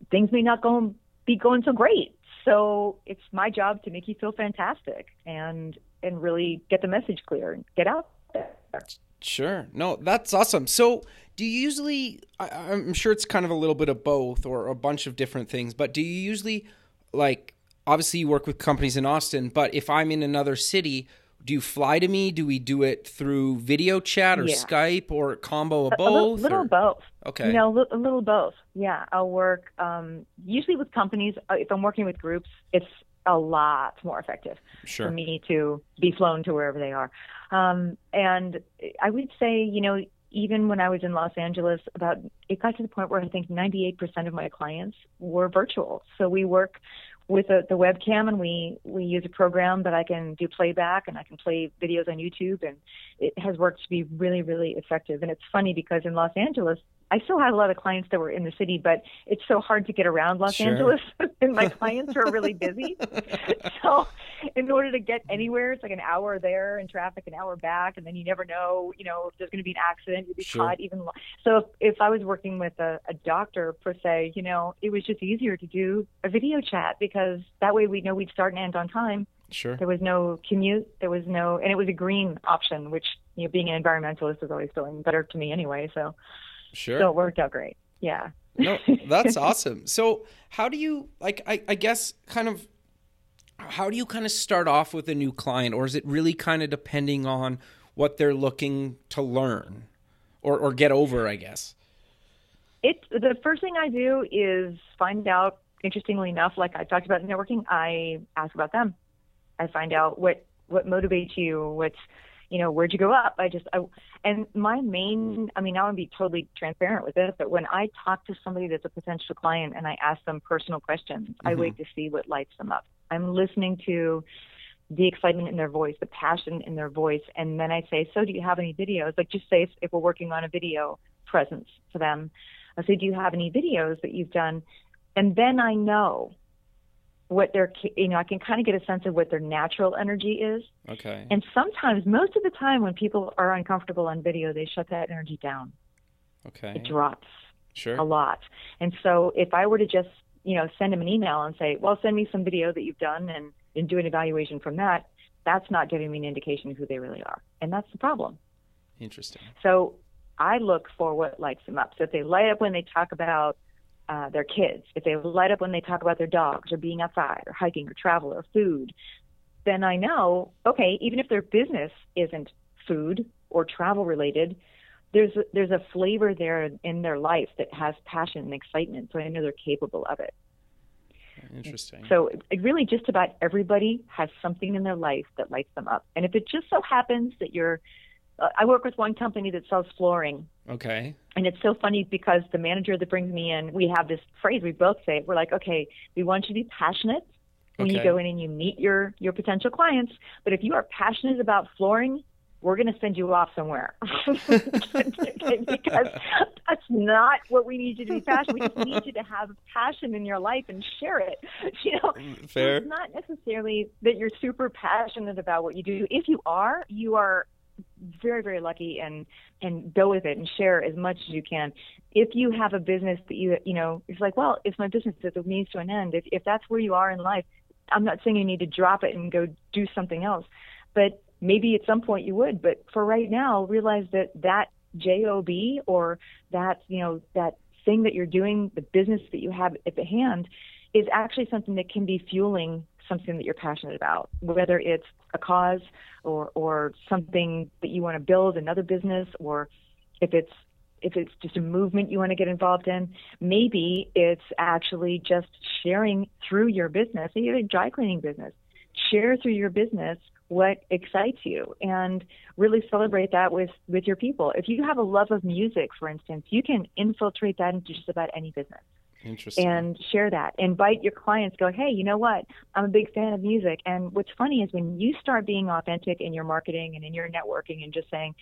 things may not go be going so great. So it's my job to make you feel fantastic and and really get the message clear and get out there. Sure. No, that's awesome. So, do you usually? I, I'm sure it's kind of a little bit of both, or a bunch of different things. But do you usually, like, obviously you work with companies in Austin, but if I'm in another city, do you fly to me? Do we do it through video chat or Yeah. Skype or a combo of both? A little, both? little or- both. Okay. You know, a little both. Yeah, I'll work um, usually with companies. uh, If I'm working with groups, it's a lot more effective sure. for me to be flown to wherever they are. Um, and I would say, you know, even when I was in Los Angeles, about it got to the point where I think 98% of my clients were virtual. So we work with the, the webcam and we we use a program that I can do playback and I can play videos on YouTube and it has worked to be really really effective. And it's funny because in Los Angeles I still had a lot of clients that were in the city, but it's so hard to get around Los Sure. Angeles, and my clients are really busy. so, in order to get anywhere, it's like an hour there in traffic, an hour back, and then you never know, you know, if there's going to be an accident, you'd be Sure. caught even. Lo- so, if, if I was working with a, a doctor per se, you know, it was just easier to do a video chat because that way we know we'd start and end on time. Sure. There was no commute. There was no, and it was a green option, which you know, being an environmentalist is always feeling better to me anyway. So, Sure. so it worked out great. Yeah. no, that's awesome. So, how do you like? I, I guess kind of how do you kind of start off with a new client, or is it really kind of depending on what they're looking to learn or or get over? I guess. It the first thing I do is find out. Interestingly enough, like I talked about in networking, I ask about them. I find out what what motivates you. What's you know where'd you go up? I just I and my main. I mean, I want to be totally transparent with this, but when I talk to somebody that's a potential client and I ask them personal questions, I Mhm. wait to see what lights them up. I'm listening to the excitement in their voice, the passion in their voice, and then I say, "So, do you have any videos?" Like, just say if, if we're working on a video presence for them, I say, "Do you have any videos that you've done?" And then I know what their, you know, I can kind of get a sense of what their natural energy is. Okay. And sometimes, most of the time, when people are uncomfortable on video, they shut that energy down. Okay. It drops Sure. a lot. And so if I were to just, you know, send them an email and say, well, send me some video that you've done and, and do an evaluation from that, that's not giving me an indication of who they really are. And that's the problem. Interesting. So I look for what lights them up. So if they light up when they talk about uh, their kids, if they light up when they talk about their dogs or being outside or hiking or travel or food, then I know, okay, even if their business isn't food or travel related, there's a, there's a flavor there in their life that has passion and excitement. So I know they're capable of it. Interesting. So it- really just about everybody has something in their life that lights them up. And if it just so happens that you're, uh, I work with one company that sells flooring. okay. And it's so funny because the manager that brings me in, we have this phrase, we both say it. We're like, okay, we want you to be passionate when you go in and you meet your, your potential clients. But if you are passionate about flooring, we're going to send you off somewhere. because that's not what we need you to be passionate. We just need you to have passion in your life and share it. You know, mm, Fair. So it's not necessarily that you're super passionate about what you do. If you are, you are very very lucky and and go with it and share as much as you can. If you have a business that you you know it's like well it's my business it's a means to an end if if that's where you are in life i'm not saying you need to drop it and go do something else but maybe at some point you would. But for right now realize that that job or that you know that thing that you're doing the business that you have at the hand is actually something that can be fueling something that you're passionate about, whether it's a cause or or something that you want to build another business, or if it's if it's just a movement you want to get involved in, maybe it's actually just sharing through your business, maybe a dry cleaning business. Share through your business what excites you and really celebrate that with with your people. If you have a love of music, for instance, you can infiltrate that into just about any business. Interesting. and share that. Invite your clients. Go, hey, you know what? I'm a big fan of music. And what's funny is when you start being authentic in your marketing and in your networking, and just saying,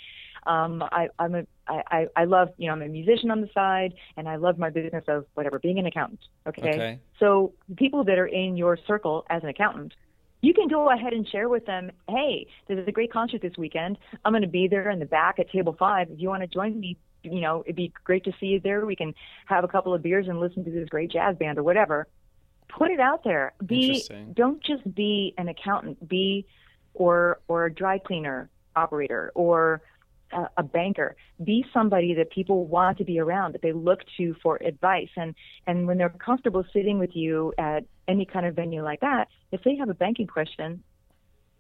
um, I, I'm a, I, I love, you know, I'm a musician on the side, and I love my business of whatever, being an accountant. Okay. Okay. So the people that are in your circle as an accountant. You can go ahead and share with them, hey, there's a great concert this weekend. I'm going to be there in the back at table five. If you want to join me, you know, it'd be great to see you there. We can have a couple of beers and listen to this great jazz band or whatever. Put it out there. Be don't just be an accountant. Be or or a dry cleaner operator or a, a banker. Be somebody that people want to be around, that they look to for advice. And and when they're comfortable sitting with you at any kind of venue like that, if they have a banking question,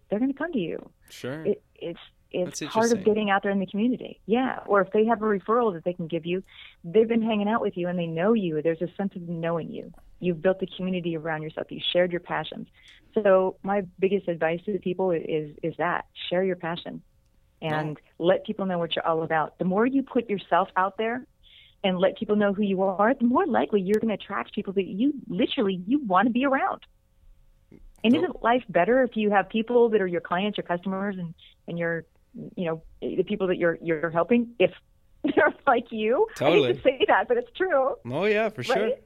they're going to come to you Sure. it, it's it's part of getting out there in the community. Yeah. Or if they have a referral that they can give you, they've been hanging out with you and they know you. There's a sense of knowing you. You've built a community around yourself. You shared your passions. So my biggest advice to people is is that share your passion and let people know what you're all about. The more you put yourself out there and let people know who you are, the more likely you're going to attract people that you literally you want to be around. And isn't life better if you have people that are your clients, your customers, and and your, you know, the people that you're you're helping? If they're like you, I Totally. hate to say that, but it's true. Oh yeah, for sure. Right?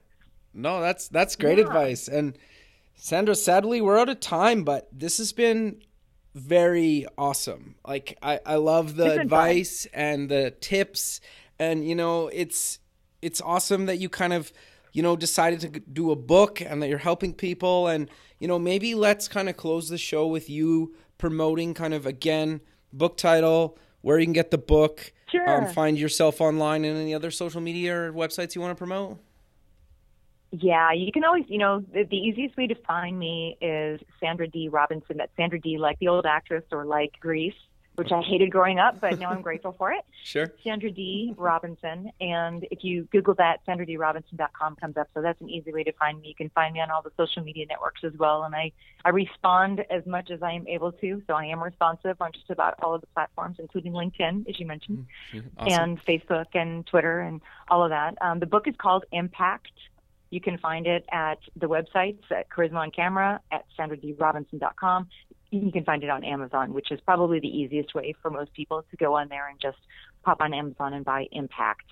No, that's that's great Yeah. advice. And Sandra, sadly, we're out of time, but this has been very awesome. Like I, I love the advice and the tips, and you know, it's it's awesome that you kind of you know decided to do a book and that you're helping people and you know maybe let's kind of close the show with you promoting kind of again book title where you can get the book Sure. um, find yourself online and any other social media or websites you want to promote Yeah, you can always, you know, the, the easiest way to find me is Sandra Dee Robinson. That's Sandra Dee like the old actress or like Grease, which I hated growing up, but now I'm grateful for it. sure Sandra Dee Robinson. And if you Google that, sandradeerobinson.com comes up. So that's an easy way to find me. You can find me on all the social media networks as well. And I, I respond as much as I am able to. So I am responsive on just about all of the platforms, including LinkedIn, as you mentioned, awesome. and Facebook and Twitter and all of that. Um, the book is called Impact. You can find it at the websites at Charisma on Camera at sandradeerobinson.com. You can find it on Amazon, which is probably the easiest way for most people to go on there and just pop on Amazon and buy Impact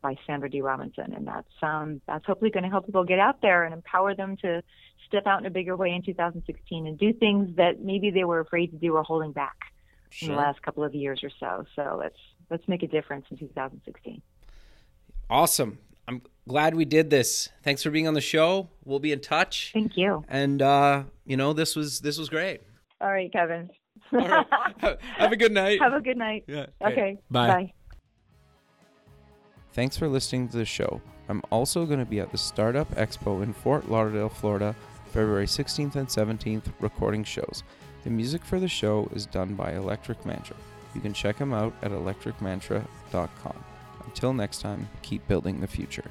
by Sandra Dee Robinson, and that's um, that's hopefully going to help people get out there and empower them to step out in a bigger way in 2016 and do things that maybe they were afraid to do or holding back in the last couple of years or so. So let's let's make a difference in 2016. Awesome. I'm glad we did this. Thanks for being on the show. We'll be in touch. Thank you. And uh, you know, this was this was great. All right, Kevin. All right. Have a good night. Have a good night. Yeah. Okay. Bye. Bye. Thanks for listening to the show. I'm also going to be at the Startup Expo in Fort Lauderdale, Florida, February 16th and 17th, recording shows. The music for the show is done by Electric Mantra. You can check them out at electricmantra.com. Until next time, keep building the future.